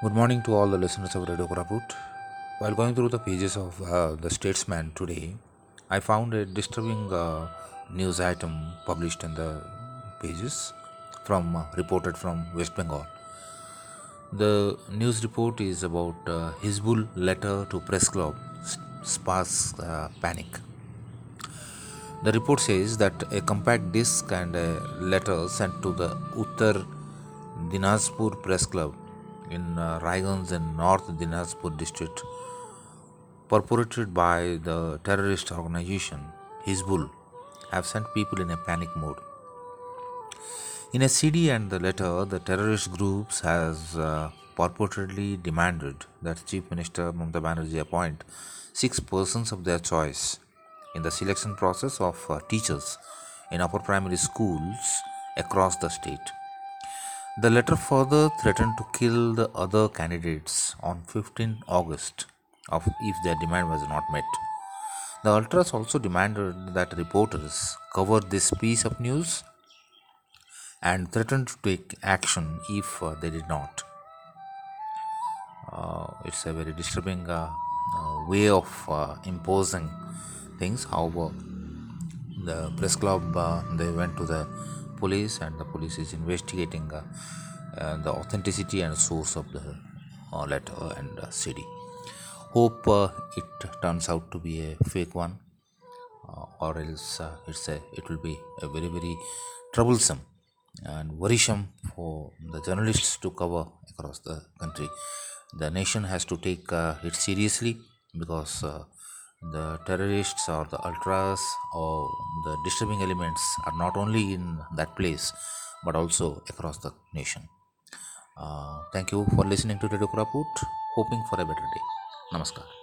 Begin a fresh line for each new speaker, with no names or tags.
Good morning to all the listeners of Radio Koraput. While going through the pages of uh, the Statesman today, I found a disturbing uh, news item published in the pages from uh, reported from West Bengal. The news report is about uh, Hizbul letter to press club sparks uh, panic. The report says that a compact disc and a letter sent to the Uttar Dinajpur Press Club in uh, Raiganj in North Dinajpur district, perpetrated by the terrorist organization Hizbul, have sent people in a panic mode. In a CD and the letter, the terrorist groups has uh, purportedly demanded that Chief Minister Mamata Banerjee appoint six persons of their choice in the selection process of uh, teachers in upper primary schools across the state. The letter further threatened to kill the other candidates on 15 August if their demand was not met. The ultras also demanded that reporters cover this piece of news and threatened to take action if uh, they did not. Uh, it's a very disturbing uh, uh, way of uh, imposing things. However, the press club uh, they went to the police and the police is investigating uh, uh, the authenticity and source of the uh, letter and uh, CD. Hope uh, it turns out to be a fake one uh, or else uh, it's a it will be a very very troublesome and worrisome for the journalists to cover across the country the nation has to take uh, it seriously because uh, the terrorists or the ultras or the disturbing elements are not only in that place but also across the nation. Uh, thank you for listening to Radio Koraput hoping for a better day. Namaskar